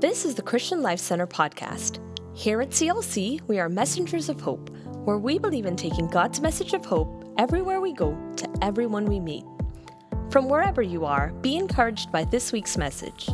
This is the Christian Life Center podcast. Here at CLC, we are messengers of hope, where we believe in taking God's message of hope everywhere we go to everyone we meet. From wherever you are, be encouraged by this week's message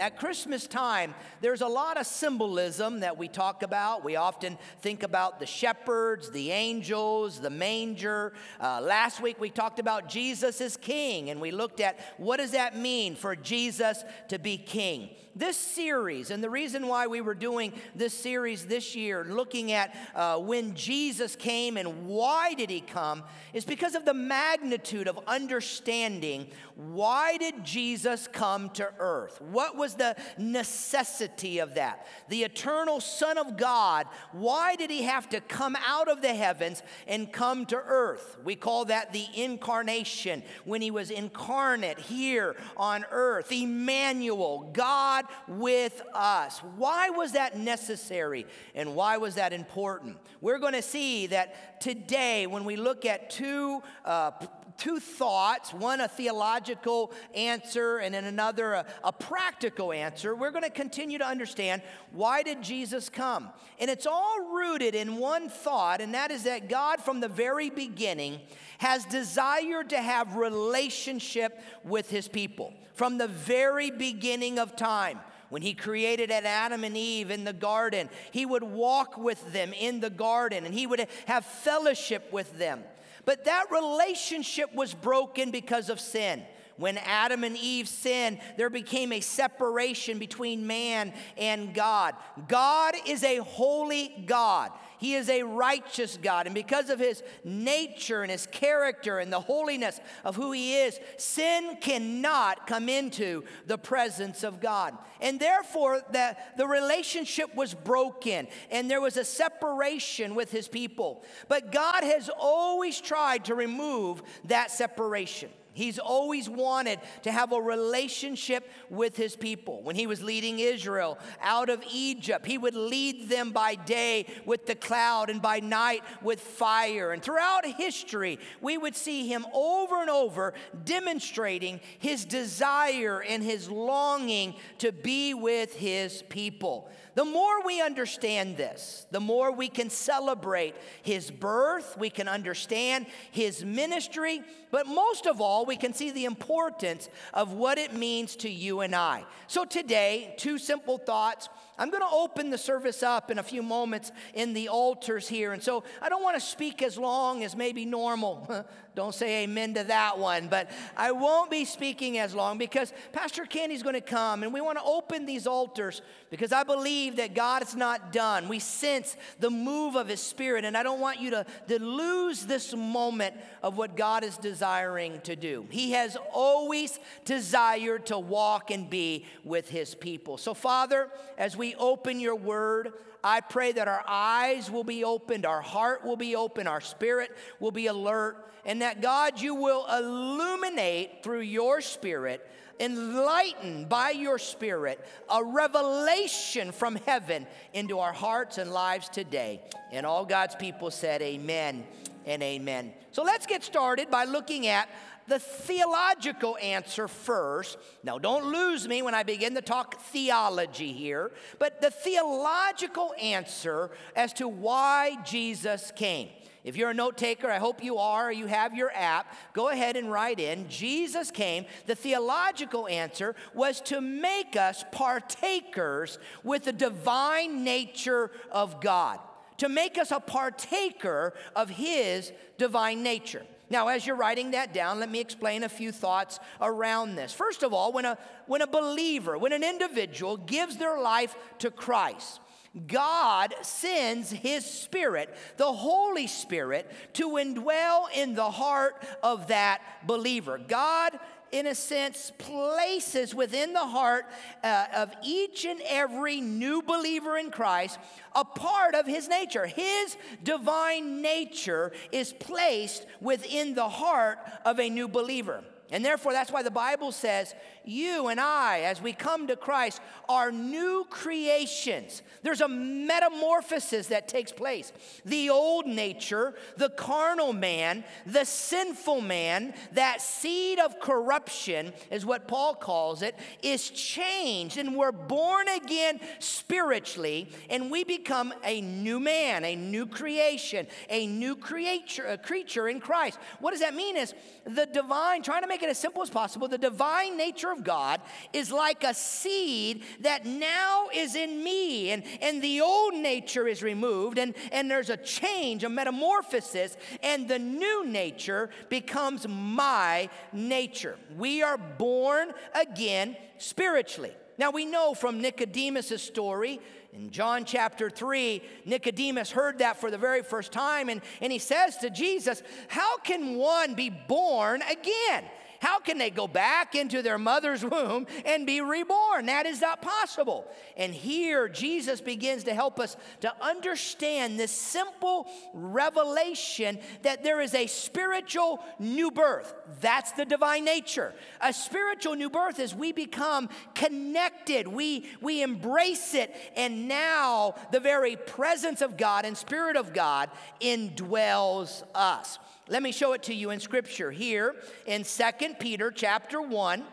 at Christmas time, there's a lot of symbolism that we talk about. We often think about the shepherds, the angels, the manger. Uh, last week we talked about Jesus as king, and we looked at what does that mean for Jesus to be king. This series, and the reason why we were doing this series this year, looking at uh, when Jesus came and why did he come, is because of the magnitude of understanding why did Jesus come to earth? What was the necessity of that? The eternal Son of God, why did he have to come out of the heavens and come to earth? We call that the incarnation, when he was incarnate here on earth. Emmanuel, God with us. Why was that necessary and why was that important? We're going to see that today, when we look at two uh, two thoughts one a theological answer and then another a, a practical answer. We're going to continue to understand why did jesus come? And it's all rooted in one thought and that is that god from the very beginning has desired to have relationship with his people. From the very beginning of time when he created Adam and Eve in the garden, he would walk with them in the garden and he would have fellowship with them. But that relationship was broken because of sin. When Adam and Eve sinned, there became a separation between man and God. God is a holy God. He is a righteous God. And because of his nature and his character and the holiness of who he is, sin cannot come into the presence of God. And therefore, the, the relationship was broken and there was a separation with his people. But God has always tried to remove that separation. He's always wanted to have a relationship with his people. When he was leading Israel out of Egypt, he would lead them by day with the cloud and by night with fire. And throughout history, we would see him over and over demonstrating his desire and his longing to be with his people. The more we understand this, the more we can celebrate his birth, we can understand his ministry, but most of all, we can see the importance of what it means to you and I. So today, two simple thoughts. I'm going to open the service up in a few moments in the altars here. And so I don't want to speak as long as maybe normal. don't say amen to that one. But I won't be speaking as long because Pastor Kenny's going to come and we want to open these altars because I believe that God is not done. We sense the move of His Spirit. And I don't want you to, to lose this moment of what God is desiring to do. He has always desired to walk and be with His people. So, Father, as we open your word, I pray that our eyes will be opened, our heart will be open, our spirit will be alert, and that God, you will illuminate through your spirit, enlighten by your spirit, a revelation from heaven into our hearts and lives today. And all God's people said, Amen and amen. So let's get started by looking at the theological answer first. Now, don't lose me when I begin to talk theology here, but the theological answer as to why Jesus came. If you're a note taker, I hope you are, you have your app, go ahead and write in. Jesus came. The theological answer was to make us partakers with the divine nature of God, to make us a partaker of His divine nature. Now, as you're writing that down, let me explain a few thoughts around this. First of all, when a, when a believer, when an individual gives their life to Christ, God sends His Spirit, the Holy Spirit, to indwell in the heart of that believer. God in a sense, places within the heart uh, of each and every new believer in Christ a part of his nature. His divine nature is placed within the heart of a new believer. And therefore, that's why the Bible says, you and I, as we come to Christ, are new creations. There's a metamorphosis that takes place. The old nature, the carnal man, the sinful man, that seed of corruption is what Paul calls it, is changed. And we're born again spiritually, and we become a new man, a new creation, a new creature, a creature in Christ. What does that mean? Is the divine, trying to make it as simple as possible, the divine nature of God is like a seed that now is in me, and, and the old nature is removed, and, and there's a change, a metamorphosis, and the new nature becomes my nature. We are born again spiritually. Now we know from Nicodemus' story in John chapter 3, Nicodemus heard that for the very first time, and, and he says to Jesus, How can one be born again? How can they go back into their mother's womb and be reborn? That is not possible. And here, Jesus begins to help us to understand this simple revelation that there is a spiritual new birth. That's the divine nature. A spiritual new birth is we become connected, we, we embrace it, and now the very presence of God and Spirit of God indwells us. Let me show it to you in scripture here in Second Peter chapter 1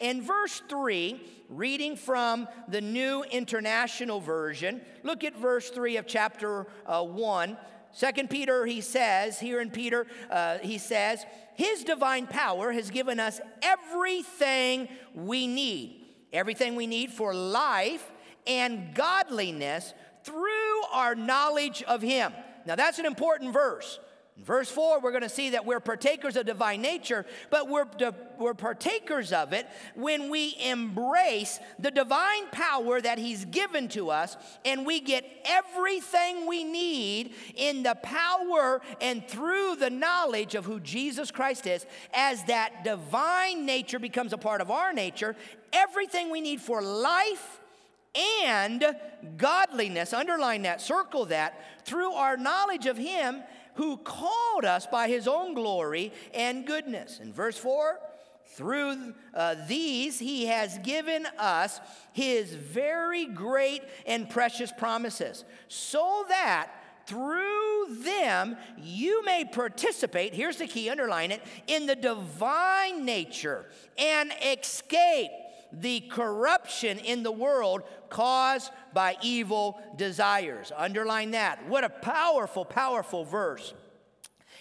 and verse 3, reading from the New International Version. Look at verse 3 of chapter uh, 1. Second Peter, he says, here in Peter, uh, he says, His divine power has given us everything we need, everything we need for life and godliness through our knowledge of Him. Now, that's an important verse in verse 4, we're going to see that we're partakers of divine nature, but we're, we're partakers of it when we embrace the divine power that He's given to us, and we get everything we need in the power and through the knowledge of who Jesus Christ is. As that divine nature becomes a part of our nature, everything we need for life and godliness, underline that, circle that, through our knowledge of Him who called us by his own glory and goodness. In verse 4, through uh, these, he has given us his very great and precious promises, so that through them you may participate, here's the key, underline it, in the divine nature and escape the corruption in the world caused by evil desires. Underline that. What a powerful, powerful verse.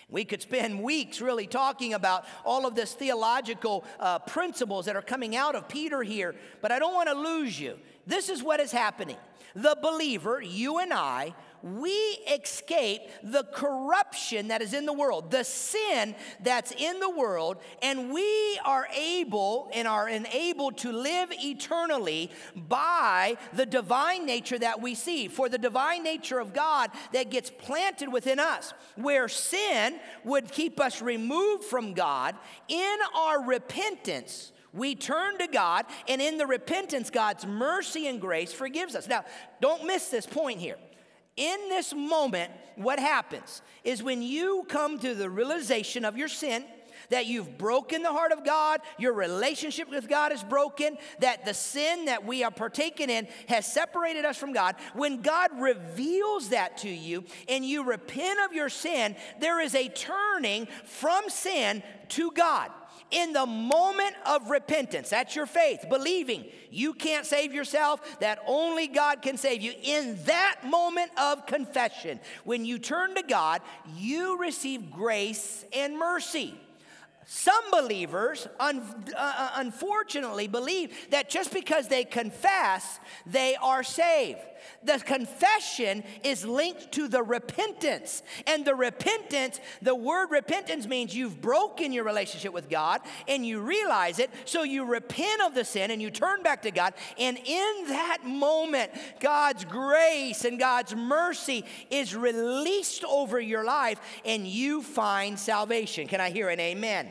We could spend weeks really talking about all of this theological uh, principles that are coming out of Peter here, but I don't want to lose you. This is what is happening. The believer, you and I, we escape the corruption that is in the world, the sin that's in the world, and we are able and are enabled to live eternally by the divine nature that we see. For the divine nature of God that gets planted within us, where sin would keep us removed from God, in our repentance, we turn to God, and in the repentance, God's mercy and grace forgives us. Now, don't miss this point here. In this moment, what happens is when you come to the realization of your sin, that you've broken the heart of God, your relationship with God is broken, that the sin that we are partaking in has separated us from God. When God reveals that to you and you repent of your sin, there is a turning from sin to God in the moment of repentance. That's your faith, believing you can't save yourself, that only God can save you. In that moment of confession, when you turn to God, you receive grace and mercy. Some believers, un- uh, uh unfortunately, believe that just because they confess, they are saved the confession is linked to the repentance. And the repentance, the word repentance means you've broken your relationship with God and you realize it. So you repent of the sin and you turn back to God. And in that moment, God's grace and God's mercy is released over your life and you find salvation. Can I hear an amen?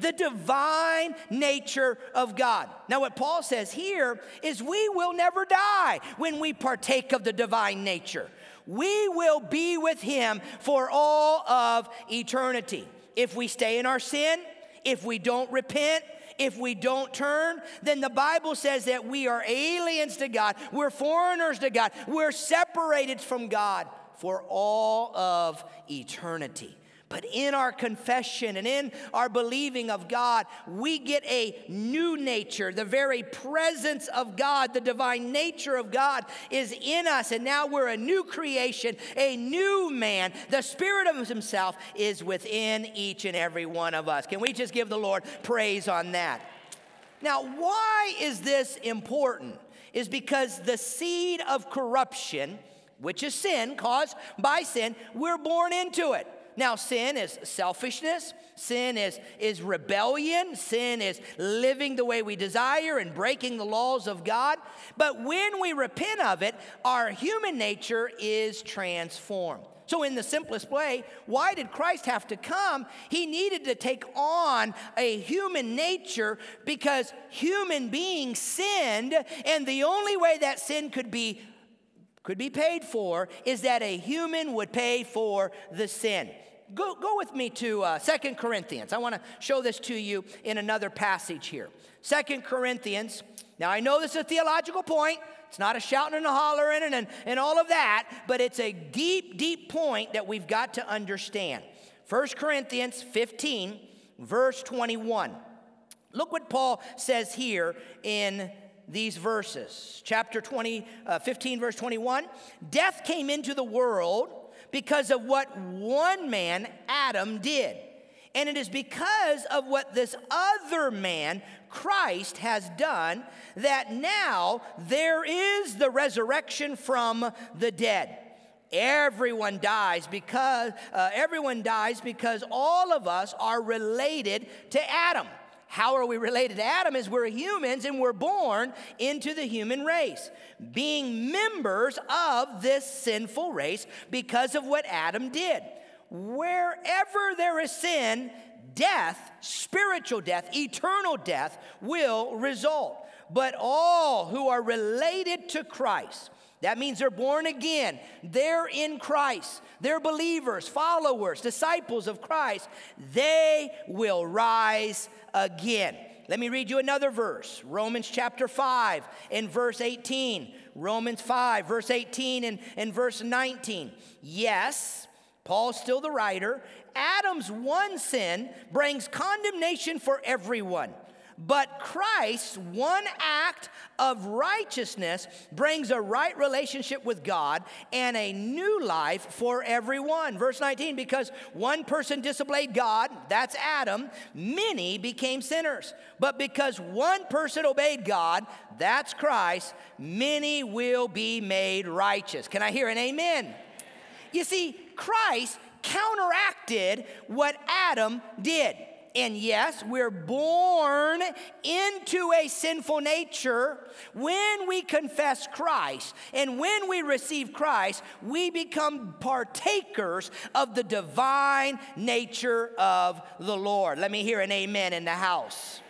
The divine nature of God. Now, what Paul says here is we will never die when we partake of the divine nature. We will be with him for all of eternity. If we stay in our sin, if we don't repent, if we don't turn, then the Bible says that we are aliens to God. We're foreigners to God. We're separated from God for all of eternity. But in our confession and in our believing of God, we get a new nature. The very presence of God, the divine nature of God is in us. And now we're a new creation, a new man. The Spirit of Himself is within each and every one of us. Can we just give the Lord praise on that? Now, why is this important? Is because the seed of corruption, which is sin, caused by sin, we're born into it. Now, sin is selfishness, sin is, is rebellion, sin is living the way we desire and breaking the laws of God. But when we repent of it, our human nature is transformed. So, in the simplest way, why did Christ have to come? He needed to take on a human nature because human beings sinned, and the only way that sin could be could be paid for is that a human would pay for the sin. Go, go with me to uh, 2 Corinthians. I want to show this to you in another passage here. Second Corinthians. Now, I know this is a theological point. It's not a shouting and a hollering and, and, and all of that, but it's a deep, deep point that we've got to understand. 1 Corinthians 15, verse 21. Look what Paul says here in these verses. Chapter 20, uh, 15, verse 21. Death came into the world because of what one man, Adam, did. And it is because of what this other man, Christ, has done that now there is the resurrection from the dead. Everyone dies because uh, everyone dies because all of us are related to Adam. How are we related to Adam? Is we're humans and we're born into the human race, being members of this sinful race because of what Adam did. Wherever there is sin, death, spiritual death, eternal death will result. But all who are related to Christ, that means they're born again. They're in Christ. They're believers, followers, disciples of Christ. They will rise again. Let me read you another verse Romans chapter 5 and verse 18. Romans 5, verse 18 and, and verse 19. Yes, Paul's still the writer. Adam's one sin brings condemnation for everyone. But Christ's one act of righteousness brings a right relationship with God and a new life for everyone. Verse 19, because one person disobeyed God, that's Adam, many became sinners. But because one person obeyed God, that's Christ, many will be made righteous. Can I hear an amen? You see, Christ counteracted what Adam did. And yes, we're born into a sinful nature. When we confess Christ and when we receive Christ, we become partakers of the divine nature of the Lord. Let me hear an amen in the house.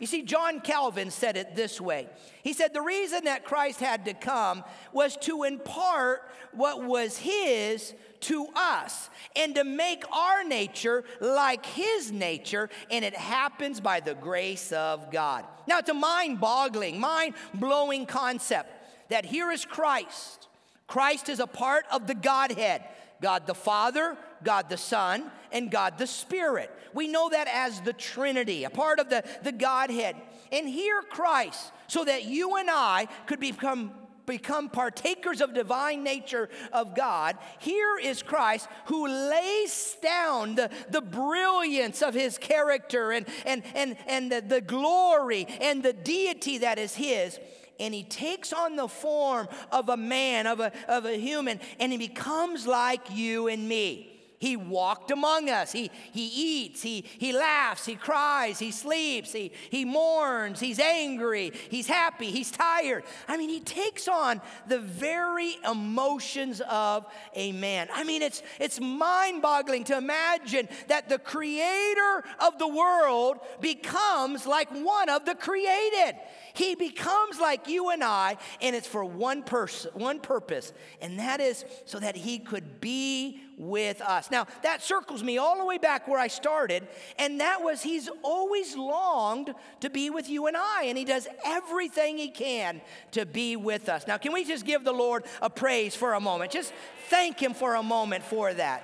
You see, John Calvin said it this way. He said the reason that Christ had to come was to impart what was his to us and to make our nature like his nature, and it happens by the grace of God. Now, it's a mind boggling, mind blowing concept that here is Christ. Christ is a part of the Godhead. God the Father, God the Son, and God the Spirit. We know that as the Trinity, a part of the, the Godhead. And here Christ, so that you and I could become become partakers of divine nature of God, here is Christ who lays down the, the brilliance of his character and, and, and, and the, the glory and the deity that is his and he takes on the form of a man, of a, of a human, and he becomes like you and me. He walked among us. He, he eats, he, he laughs, he cries, he sleeps, he, he mourns, he's angry, he's happy, he's tired. I mean, he takes on the very emotions of a man. I mean, it's, it's mind boggling to imagine that the creator of the world becomes like one of the created. He becomes like you and I, and it's for one person, one purpose, and that is so that he could be with us. Now, that circles me all the way back where I started, and that was He's always longed to be with you and I, and He does everything He can to be with us. Now, can we just give the Lord a praise for a moment? Just thank Him for a moment for that.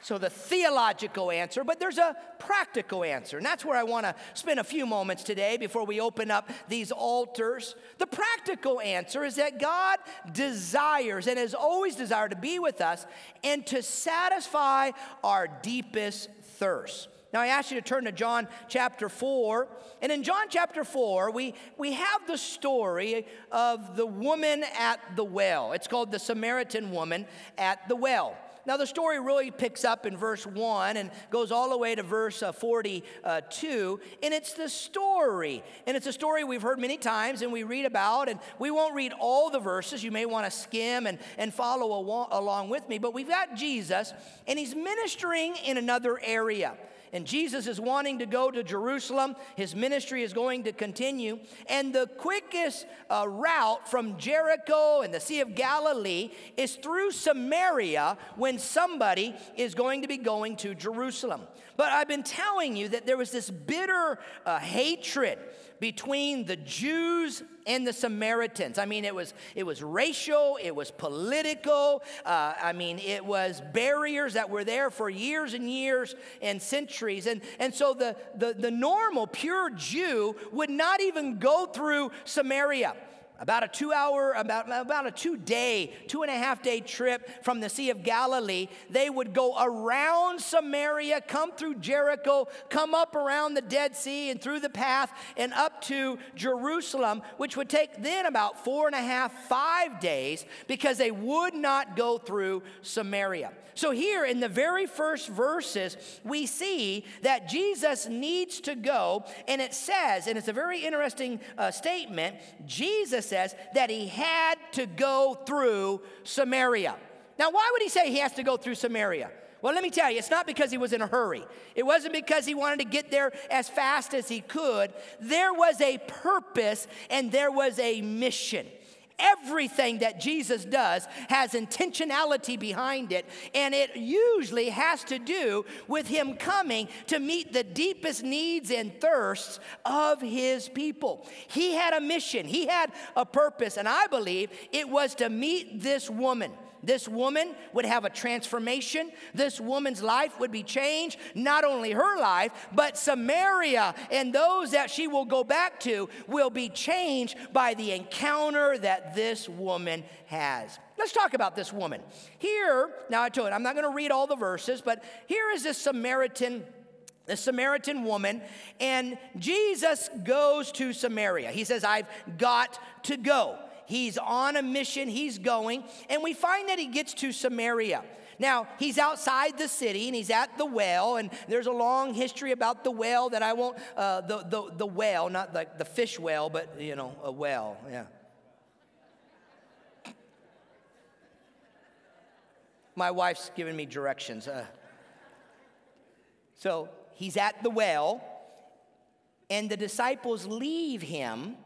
So, the theological answer, but there's a practical answer. And that's where I want to spend a few moments today before we open up these altars. The practical answer is that God desires and has always desired to be with us and to satisfy our deepest thirst. Now, I ask you to turn to John chapter 4. And in John chapter 4, we, we have the story of the woman at the well. It's called the Samaritan woman at the well. Now, the story really picks up in verse 1 and goes all the way to verse uh, 42. And it's the story. And it's a story we've heard many times and we read about. And we won't read all the verses. You may want to skim and, and follow along with me. But we've got Jesus, and he's ministering in another area and Jesus is wanting to go to Jerusalem. His ministry is going to continue. And the quickest uh, route from Jericho and the Sea of Galilee is through Samaria when somebody is going to be going to Jerusalem. But I've been telling you that there was this bitter uh, hatred between the Jews and the Samaritans. I mean, it was, it was racial, it was political. Uh, I mean, it was barriers that were there for years and years and centuries. And, and so the, the, the normal, pure Jew would not even go through Samaria about a two hour, about, about a two day, two and a half day trip from the Sea of Galilee. They would go around Samaria, come through Jericho, come up around the Dead Sea and through the path and up to Jerusalem, which would take then about four and a half, five days because they would not go through Samaria. So, here in the very first verses, we see that Jesus needs to go, and it says, and it's a very interesting uh, statement Jesus says that he had to go through Samaria. Now, why would he say he has to go through Samaria? Well, let me tell you, it's not because he was in a hurry. It wasn't because he wanted to get there as fast as he could. There was a purpose and there was a mission. Everything that Jesus does has intentionality behind it, and it usually has to do with him coming to meet the deepest needs and thirsts of his people. He had a mission, he had a purpose, and I believe it was to meet this woman. This woman would have a transformation. This woman's life would be changed. Not only her life, but Samaria and those that she will go back to will be changed by the encounter that this woman has. Let's talk about this woman. Here, now I told you, I'm not going to read all the verses, but here is this Samaritan the Samaritan woman, and Jesus goes to Samaria. He says, I've got to go. He's on a mission, he's going, and we find that he gets to Samaria. Now, he's outside the city and he's at the well, and there's a long history about the well that I won't, uh, the, the, the well, not the, the fish well, but, you know, a well, yeah. My wife's giving me directions. Uh, so he's at the well, and the disciples leave him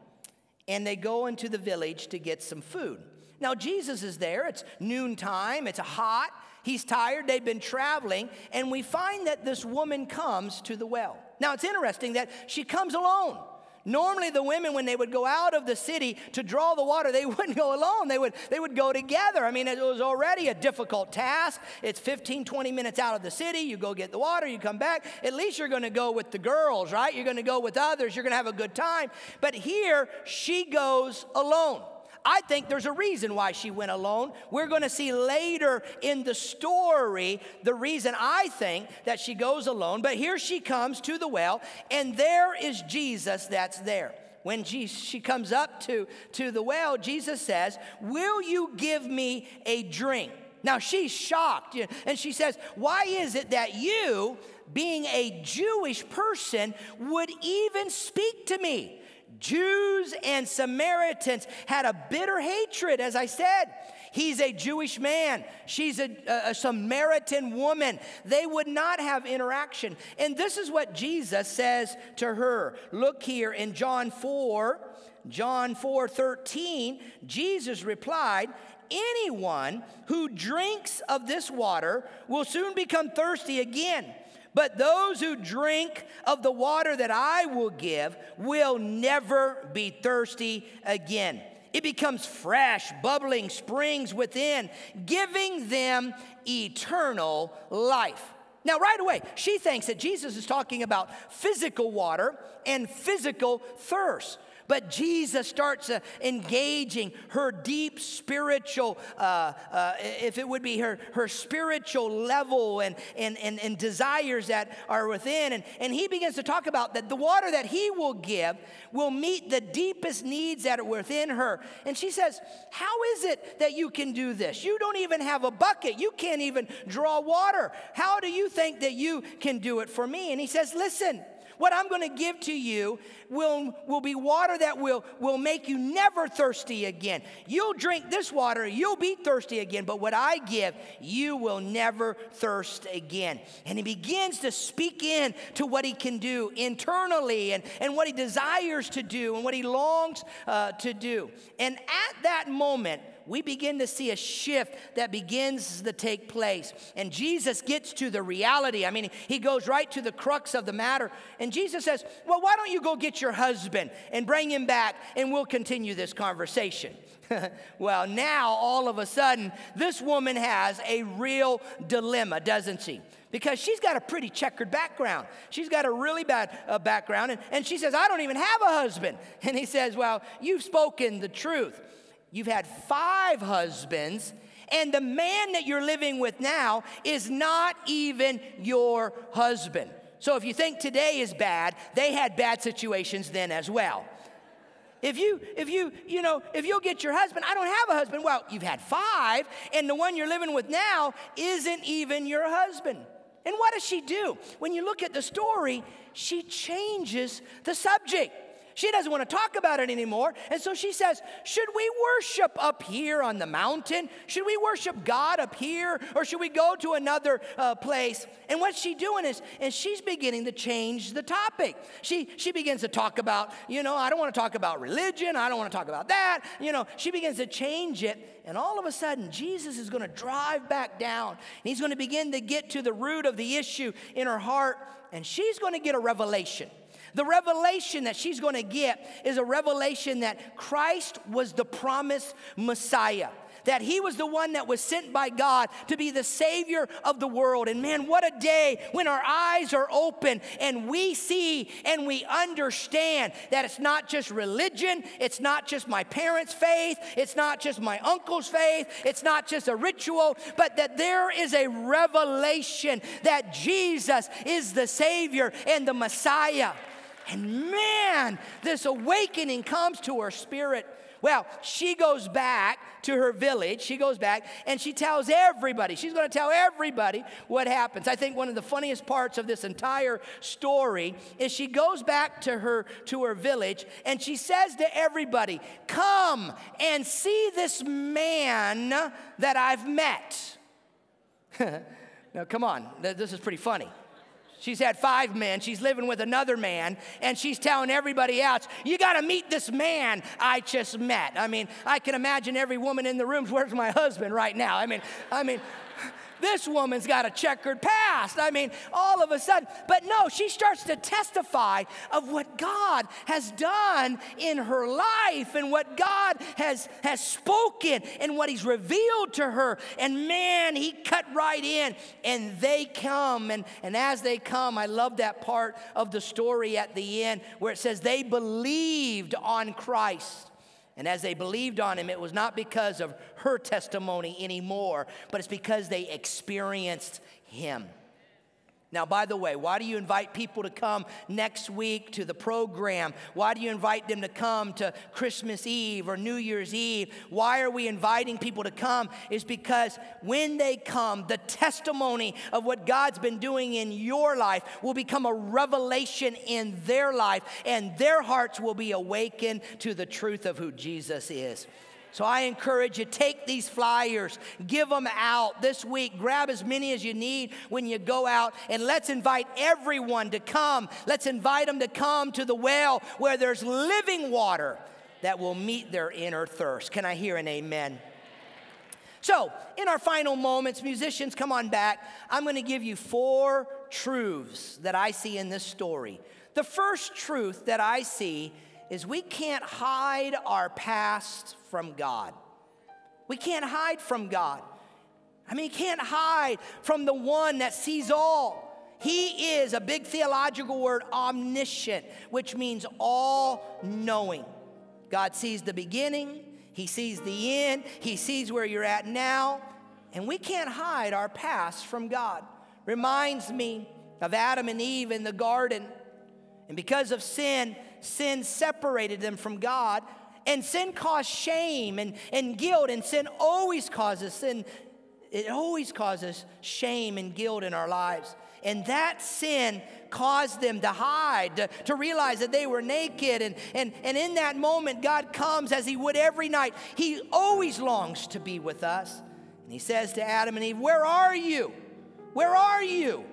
and they go into the village to get some food. Now, Jesus is there. It's noontime, it's hot. He's tired. They've been traveling. And we find that this woman comes to the well. Now, it's interesting that she comes alone. Normally, the women, when they would go out of the city to draw the water, they wouldn't go alone. They would, they would go together. I mean, it was already a difficult task. It's 15, 20 minutes out of the city. You go get the water, you come back. At least you're going to go with the girls, right? You're going to go with others. You're going to have a good time. But here, she goes alone. I think there's a reason why she went alone. We're going to see later in the story the reason I think that she goes alone. But here she comes to the well, and there is Jesus that's there when she comes up to, to the well, Jesus says, Will you give me a drink? Now she's shocked and she says, Why is it that you, being a Jewish person, would even speak to me? Jews and Samaritans had a bitter hatred, as I said. He's a Jewish man. She's a, a, Samaritan woman. They would not have interaction. And this is what Jesus says to her. Look here in John 4, John 4 13. Jesus replied, Anyone who drinks of this water will soon become thirsty again. But those who drink of the water that I will give will never be thirsty again. It becomes fresh, bubbling springs within, giving them eternal life. Now, right away, she thinks that Jesus is talking about physical water and physical thirst. But Jesus starts uh, engaging her deep spiritual, uh, uh, if it would be her, her spiritual level and, and, and, and desires that are within. And, and he begins to talk about that the water that he will give will meet the deepest needs that are within her. And she says, How is it that you can do this? You don't even have a bucket, you can't even draw water. How do you think that you can do it for me? And he says, Listen. What I'm going to give to you will, will be water that will, will make you never thirsty again. You'll drink this water, you'll be thirsty again, but what I give, you will never thirst again. And he begins to speak in to what he can do internally and, and what he desires to do and what he longs uh, to do. And at that moment, we begin to see a shift that begins to take place. And Jesus gets to the reality. I mean, he goes right to the crux of the matter. And Jesus says, Well, why don't you go get your husband and bring him back and we'll continue this conversation? well, now all of a sudden, this woman has a real dilemma, doesn't she? Because she's got a pretty checkered background. She's got a really bad uh, background. And, and she says, I don't even have a husband. And he says, Well, you've spoken the truth. You've had five husbands, and the man that you're living with now is not even your husband. So if you think today is bad, they had bad situations then as well. If you, if you, you know, if you'll get your husband, I don't have a husband. Well, you've had five, and the one you're living with now isn't even your husband. And what does she do? When you look at the story, she changes the subject. She doesn't want to talk about it anymore. And so she says, Should we worship up here on the mountain? Should we worship God up here? Or should we go to another uh, place? And what she's doing is, and she's beginning to change the topic. She, she begins to talk about, you know, I don't want to talk about religion. I don't want to talk about that. You know, she begins to change it. And all of a sudden, Jesus is going to drive back down. And he's going to begin to get to the root of the issue in her heart. And she's going to get a revelation. The revelation that she's going to get is a revelation that Christ was the promised Messiah that he was the one that was sent by God to be the Savior of the world. And man, what a day when our eyes are open and we see and we understand that it's not just religion, it's not just my parents' faith, it's not just my uncle's faith, it's not just a ritual, but that there is a revelation that Jesus is the Savior and the Messiah. And man, this awakening comes to her spirit. Well, she goes back to her village. She goes back and she tells everybody. She's going to tell everybody what happens. I think one of the funniest parts of this entire story is she goes back to her to her village and she says to everybody, "Come and see this man that I've met." now, come on. This is pretty funny. She's had five men. She's living with another man, and she's telling everybody else, You got to meet this man I just met. I mean, I can imagine every woman in the room, Where's my husband right now? I mean, I mean, this woman's got a checkered past. I mean, all of a sudden, but no, she starts to testify of what God has done in her life and what God has, has spoken and what He's revealed to her. And man, He cut right in and they come. And, and as they come, I love that part of the story at the end where it says they believed on Christ. And as they believed on him, it was not because of her testimony anymore, but it's because they experienced him. Now, by the way, why do you invite people to come next week to the program? Why do you invite them to come to Christmas Eve or New Year's Eve? Why are we inviting people to come? Is because when they come, the testimony of what God's been doing in your life will become a revelation in their life, and their hearts will be awakened to the truth of who Jesus is. So I encourage you, take these flyers, give them out this week. Grab as many as you need when you go out, and let's invite everyone to come. Let's invite them to come to the well where there's living water that will meet their inner thirst. Can I hear an amen? So, in our final moments, musicians, come on back. I'm going to give you four truths that I see in this story. The first truth that I see is we can't hide our past from God. We can't hide from God. I mean, you can't hide from the one that sees all. He is a big theological word, omniscient, which means all knowing. God sees the beginning, He sees the end, He sees where you're at now, and we can't hide our past from God. Reminds me of Adam and Eve in the garden. And because of sin, sin separated them from God. And sin caused shame and, and guilt, and sin always causes sin. It always causes shame and guilt in our lives. And that sin caused them to hide, to, to, realize that they were naked. And, and, and in that moment, God comes as He would every night. He always longs to be with us. And He says to Adam and Eve, Where are you? Where are you?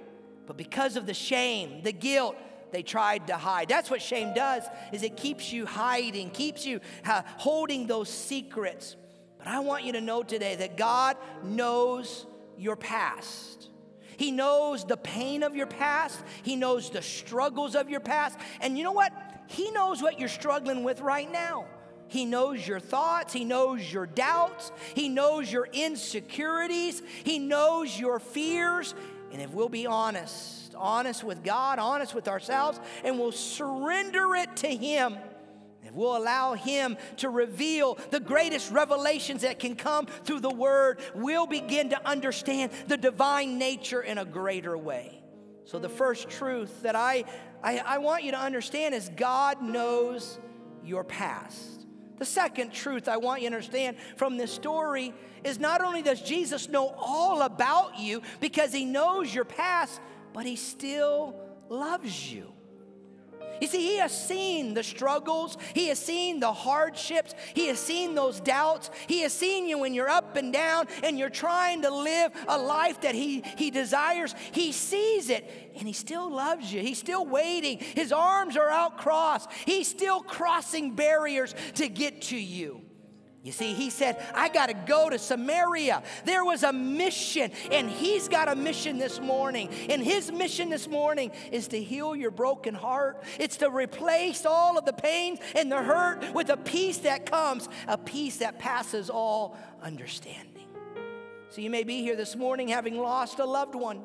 But because of the shame, the guilt, they tried to hide. That's what shame does is it keeps you hiding, keeps you uh, holding those secrets. But I want you to know today that God knows your past. He knows the pain of your past. He knows the struggles of your past. And you know what? He knows what you're struggling with right now. He knows your thoughts. He knows your doubts. He knows your insecurities. He knows your fears. And if we'll be honest, honest with God, honest with ourselves, and we'll surrender it to Him. If we'll allow Him to reveal the greatest revelations that can come through the Word, we'll begin to understand the divine nature in a greater way. So, the first truth that I, I, I want you to understand is God knows your past. The second truth I want you to understand from this story is not only does Jesus know all about you because he knows your past, but He still loves you. You see, He has seen the struggles, He has seen the hardships, He has seen those doubts, He has seen you when you're up and down and you're trying to live a life that He, he desires. He sees it and He still loves you. He's still waiting. His arms are out crossed, He's still crossing barriers to get to you. You see, he said, I got to go to Samaria. There was a mission, and he's got a mission this morning. And his mission this morning is to heal your broken heart, it's to replace all of the pains and the hurt with a peace that comes, a peace that passes all understanding. So you may be here this morning having lost a loved one.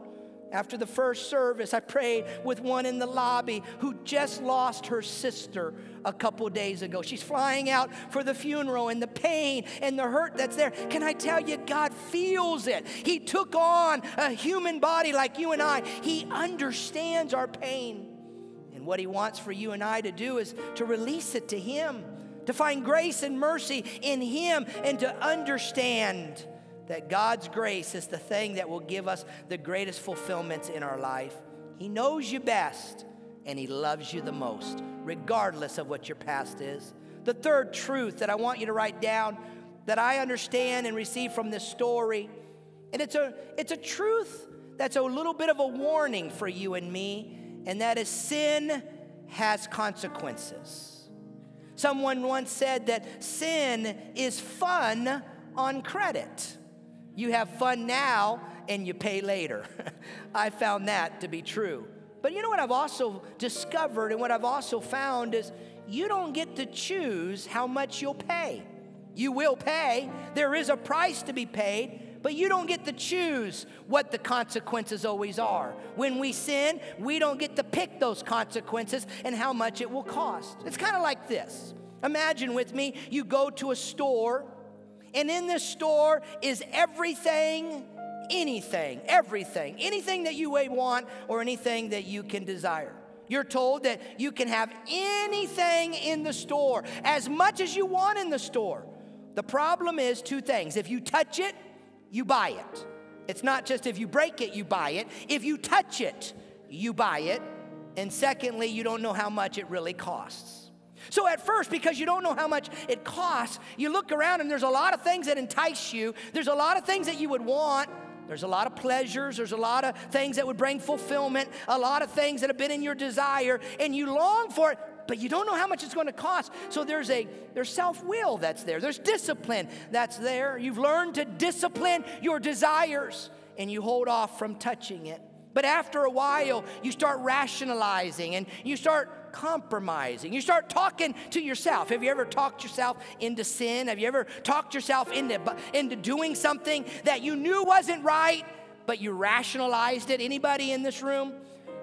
After the first service, I prayed with one in the lobby who just lost her sister a couple days ago. She's flying out for the funeral and the pain and the hurt that's there. Can I tell you, God feels it. He took on a human body like you and I, He understands our pain. And what He wants for you and I to do is to release it to Him, to find grace and mercy in Him, and to understand that God's grace is the thing that will give us the greatest fulfillments in our life. He knows you best and He loves you the most, regardless of what your past is. The third truth that I want you to write down that I understand and receive from this story, and it's a, it's a truth that's a little bit of a warning for you and me, and that is sin has consequences. Someone once said that sin is fun on credit. You have fun now and you pay later. I found that to be true. But you know what I've also discovered and what I've also found is you don't get to choose how much you'll pay. You will pay, there is a price to be paid, but you don't get to choose what the consequences always are. When we sin, we don't get to pick those consequences and how much it will cost. It's kind of like this. Imagine with me, you go to a store and in this store is everything, anything, everything, anything that you may want or anything that you can desire. You're told that you can have anything in the store, as much as you want in the store. The problem is two things. If you touch it, you buy it. It's not just if you break it, you buy it. If you touch it, you buy it. And secondly, you don't know how much it really costs. So, at first, because you don't know how much it costs, you look around and there's a lot of things that entice you. There's a lot of things that you would want. There's a lot of pleasures. There's a lot of things that would bring fulfillment, a lot of things that have been in your desire, and you long for it, but you don't know how much it's going to cost. So there's a there's self-will that's there. There's discipline that's there. You've learned to discipline your desires and you hold off from touching it. But after a while, you start rationalizing and you start compromising. You start talking to yourself. Have you ever talked yourself into sin? Have you ever talked yourself into, into doing something that you knew wasn't right, but you rationalized it? Anybody in this room?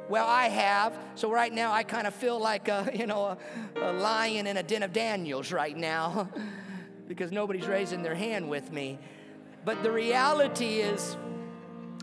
Well, I have. So right now, I kind of feel like a, you know, a, a lion in a den of Daniels right now because nobody's raising their hand with me. But the reality is,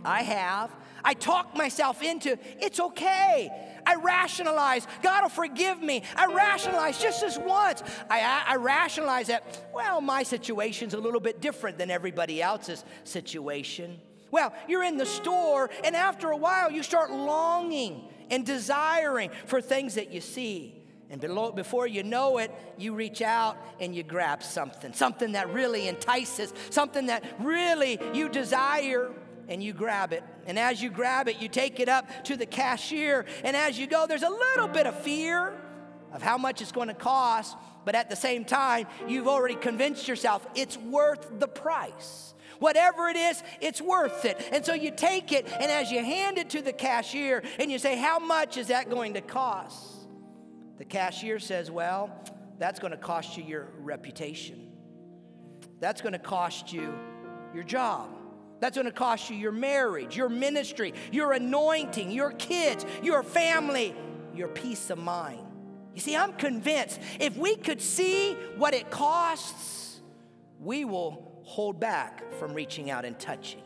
I have. I talk myself into it's okay. I rationalize, God will forgive me. I rationalize just this once. I, I, rationalize that, well, my situation's a little bit different than everybody else's situation. Well, you're in the store, and after a while, you start longing and desiring for things that you see. And below, before you know it, you reach out and you grab something, something that really entices, something that really you desire and you grab it. And as you grab it, you take it up to the cashier. And as you go, there's a little bit of fear of how much it's going to cost. But at the same time, you've already convinced yourself it's worth the price. Whatever it is, it's worth it. And so you take it, and as you hand it to the cashier and you say, How much is that going to cost? The cashier says, Well, that's going to cost you your reputation. That's going to cost you your job. That's going to cost you your marriage, your ministry, your anointing, your kids, your family, your peace of mind. You see, I'm convinced if we could see what it costs, we will hold back from reaching out and touching.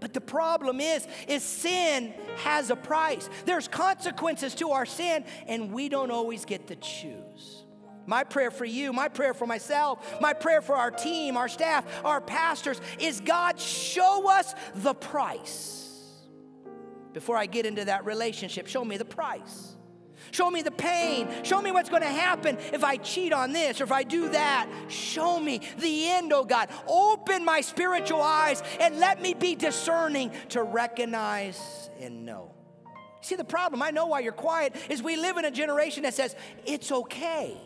But the problem is is sin has a price. There's consequences to our sin and we don't always get to choose. My prayer for you, my prayer for myself, my prayer for our team, our staff, our pastors is God, show us the price. Before I get into that relationship, show me the price. Show me the pain. Show me what's going to happen if I cheat on this or if I do that. Show me the end, oh God. Open my spiritual eyes and let me be discerning to recognize and know. See, the problem, I know why you're quiet, is we live in a generation that says, it's okay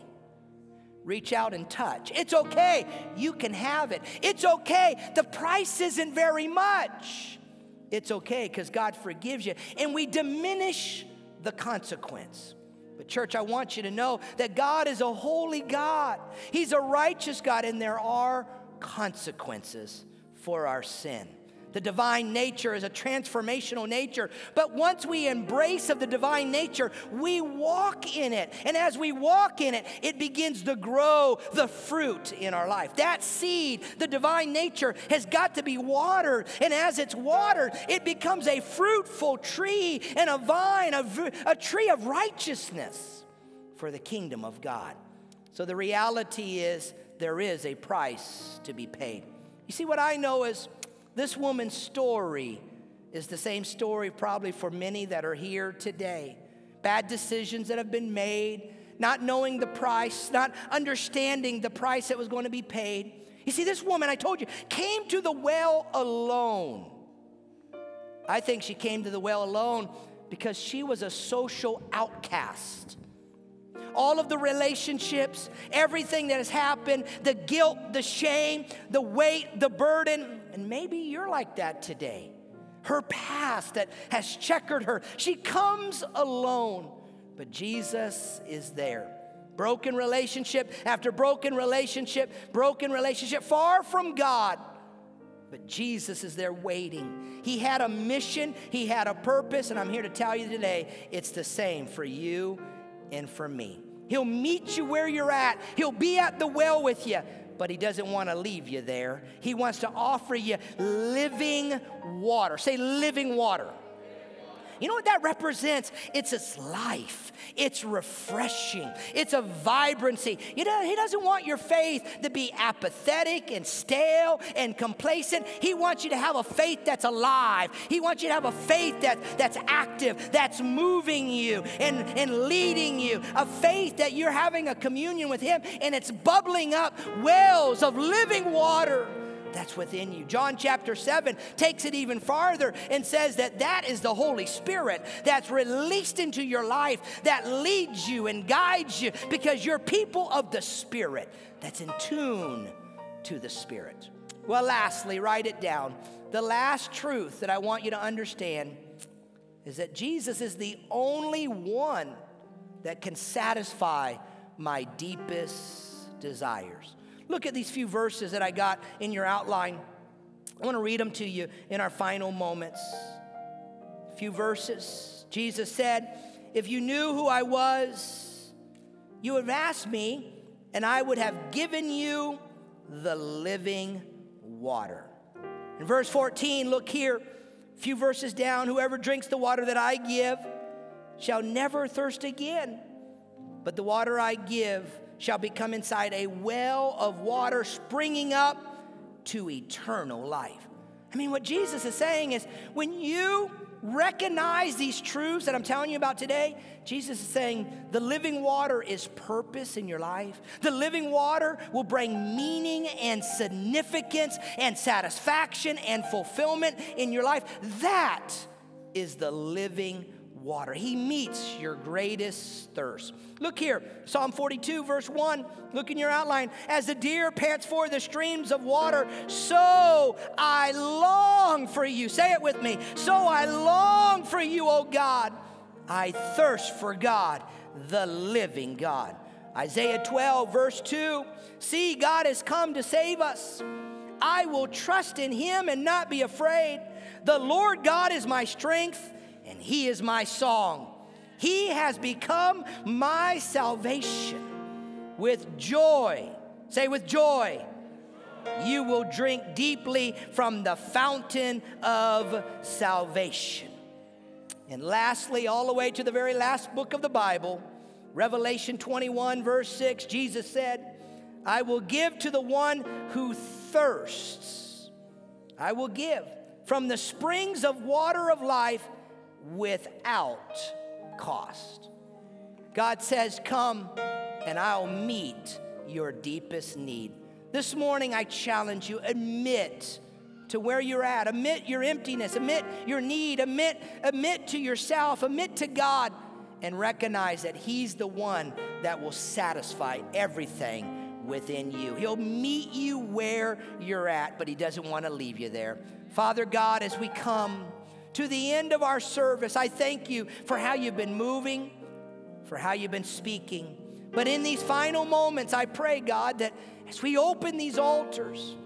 reach out and touch. It's okay. You can have it. It's okay. The price isn't very much. It's okay because God forgives you. And we diminish the consequence. But, church, I want you to know that God is a holy God, He's a righteous God, and there are consequences for our sin. The divine nature is a transformational nature. But once we embrace of the divine nature, we walk in it. And as we walk in it, it begins to grow the fruit in our life. That seed, the divine nature, has got to be watered. And as it's watered, it becomes a fruitful tree and a vine, a, a tree of righteousness for the kingdom of God. So the reality is there is a price to be paid. You see, what I know is this woman's story is the same story probably for many that are here today. Bad decisions that have been made, not knowing the price, not understanding the price that was going to be paid. You see, this woman, I told you, came to the well alone. I think she came to the well alone because she was a social outcast. All of the relationships, everything that has happened, the guilt, the shame, the weight, the burden, and maybe you're like that today. Her past that has checkered her. She comes alone, but Jesus is there. Broken relationship after broken relationship, broken relationship, far from God. But Jesus is there waiting. He had a mission, He had a purpose, and I'm here to tell you today it's the same for you and for me. He'll meet you where you're at, He'll be at the well with you but He doesn't want to leave you there. He wants to offer you living water. Say, living water. You know what that represents? It's its life, it's refreshing, it's a vibrancy. You know, he doesn't want your faith to be apathetic and stale and complacent. He wants you to have a faith that's alive. He wants you to have a faith that, that's active, that's moving you and, and leading you. A faith that you're having a communion with Him and it's bubbling up wells of living water that's within you. John chapter 7 takes it even farther and says that that is the Holy Spirit that's released into your life that leads you and guides you because you're people of the Spirit that's in tune to the Spirit. Well, lastly, write it down. The last truth that I want you to understand is that Jesus is the only one that can satisfy my deepest desires. Look at these few verses that I got in your outline. I want to read them to you in our final moments. A few verses. Jesus said, If you knew who I was, you would have asked me, and I would have given you the living water. In verse 14, look here, a few verses down whoever drinks the water that I give shall never thirst again, but the water I give shall become inside a well of water springing up to eternal life. I mean, what Jesus is saying is when you recognize these truths that I'm telling you about today, Jesus is saying the living water is purpose in your life. The living water will bring meaning and significance and satisfaction and fulfillment in your life. That is the living water. He meets your greatest thirst. Look here, Psalm 42, verse 1. Look in your outline. As the deer pants for the streams of water, so I long for you. Say it with me. So I long for you, O God. I thirst for God, the living God. Isaiah 12, verse 2. See, God has come to save us. I will trust in him and not be afraid. The Lord God is my strength and he is my song. He has become my salvation. With joy, say with joy, you will drink deeply from the fountain of salvation. And lastly, all the way to the very last book of the Bible, Revelation 21, verse 6, Jesus said, I will give to the one who thirsts. I will give from the springs of water of life without cost. God says, Come and I'll meet your deepest need. This morning, I challenge you admit to where you're at, admit your emptiness, admit your need, admit, admit to yourself, admit to God, and recognize that He's the one that will satisfy everything within you. He'll meet you where you're at, but He doesn't want to leave you there. Father God, as we come, to the end of our service. I thank you for how you've been moving, for how you've been speaking. But in these final moments, I pray, God, that as we open these altars,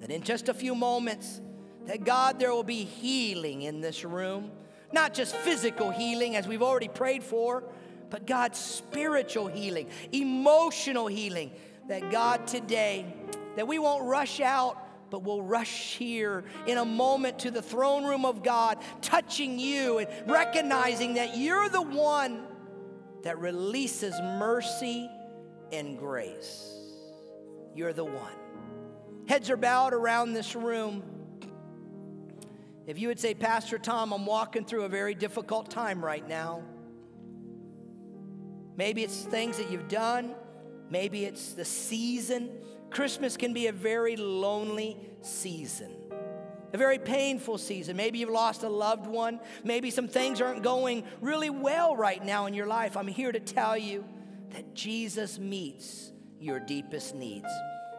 that in just a few moments, that God, there will be healing in this room. Not just physical healing, as we've already prayed for, but God, spiritual healing, emotional healing. That God, today, that we won't rush out but we'll rush here in a moment to the throne room of God, touching you and recognizing that you're the one that releases mercy and grace. You're the one. Heads are bowed around this room. If you would say, Pastor Tom, I'm walking through a very difficult time right now. Maybe it's things that you've done, maybe it's the season Christmas can be a very lonely season, a very painful season. Maybe you've lost a loved one. Maybe some things aren't going really well right now in your life. I'm here to tell you that Jesus meets your deepest needs.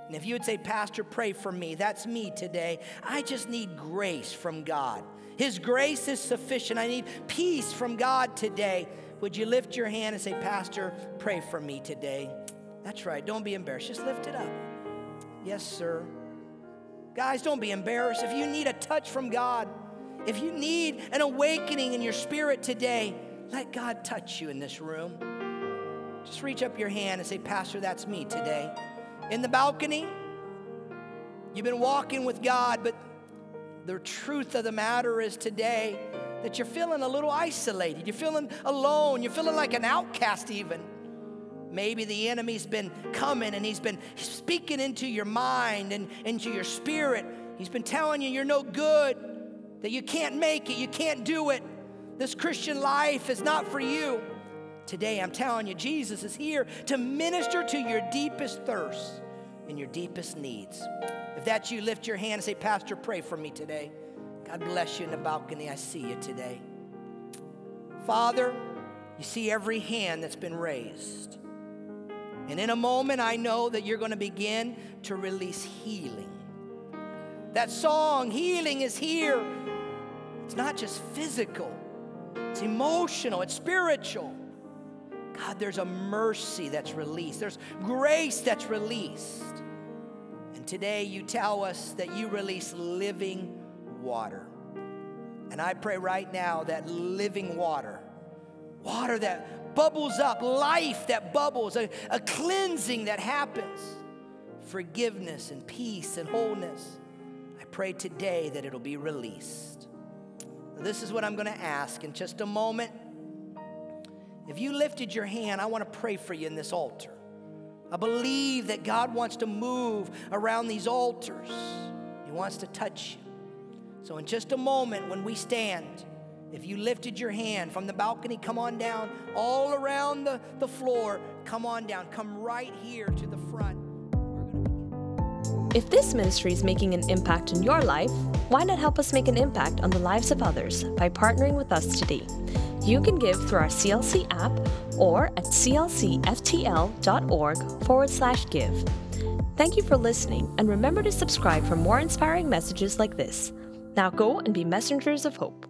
And if you would say, Pastor, pray for me, that's me today. I just need grace from God. His grace is sufficient. I need peace from God today. Would you lift your hand and say, Pastor, pray for me today? That's right. Don't be embarrassed. Just lift it up. Yes, sir. Guys, don't be embarrassed. If you need a touch from God, if you need an awakening in your spirit today, let God touch you in this room. Just reach up your hand and say, Pastor, that's me today. In the balcony, you've been walking with God, but the truth of the matter is today that you're feeling a little isolated, you're feeling alone, you're feeling like an outcast, even. Maybe the enemy's been coming and he's been speaking into your mind and into your spirit. He's been telling you you're no good, that you can't make it, you can't do it. This Christian life is not for you. Today, I'm telling you, Jesus is here to minister to your deepest thirst and your deepest needs. If that's you, lift your hand and say, Pastor, pray for me today. God bless you in the balcony. I see you today. Father, you see every hand that's been raised. And in a moment, I know that you're going to begin to release healing. That song, Healing is Here, it's not just physical, it's emotional, it's spiritual. God, there's a mercy that's released, there's grace that's released. And today you tell us that you release living water. And I pray right now that living water, water bubbles up, life that bubbles, a, a cleansing that happens, forgiveness and peace and wholeness. I pray today that it'll be released. This is what I'm going to ask in just a moment. If you lifted your hand, I want to pray for you in this altar. I believe that God wants to move around these altars, He wants to touch you. So, in just a moment, when we stand, if you lifted your hand from the balcony, come on down, all around the, the floor, come on down, come right here to the front. If this ministry is making an impact in your life, why not help us make an impact on the lives of others by partnering with us today? You can give through our CLC app or at clcftl.org forward slash give. Thank you for listening, and remember to subscribe for more inspiring messages like this. Now go and be messengers of hope.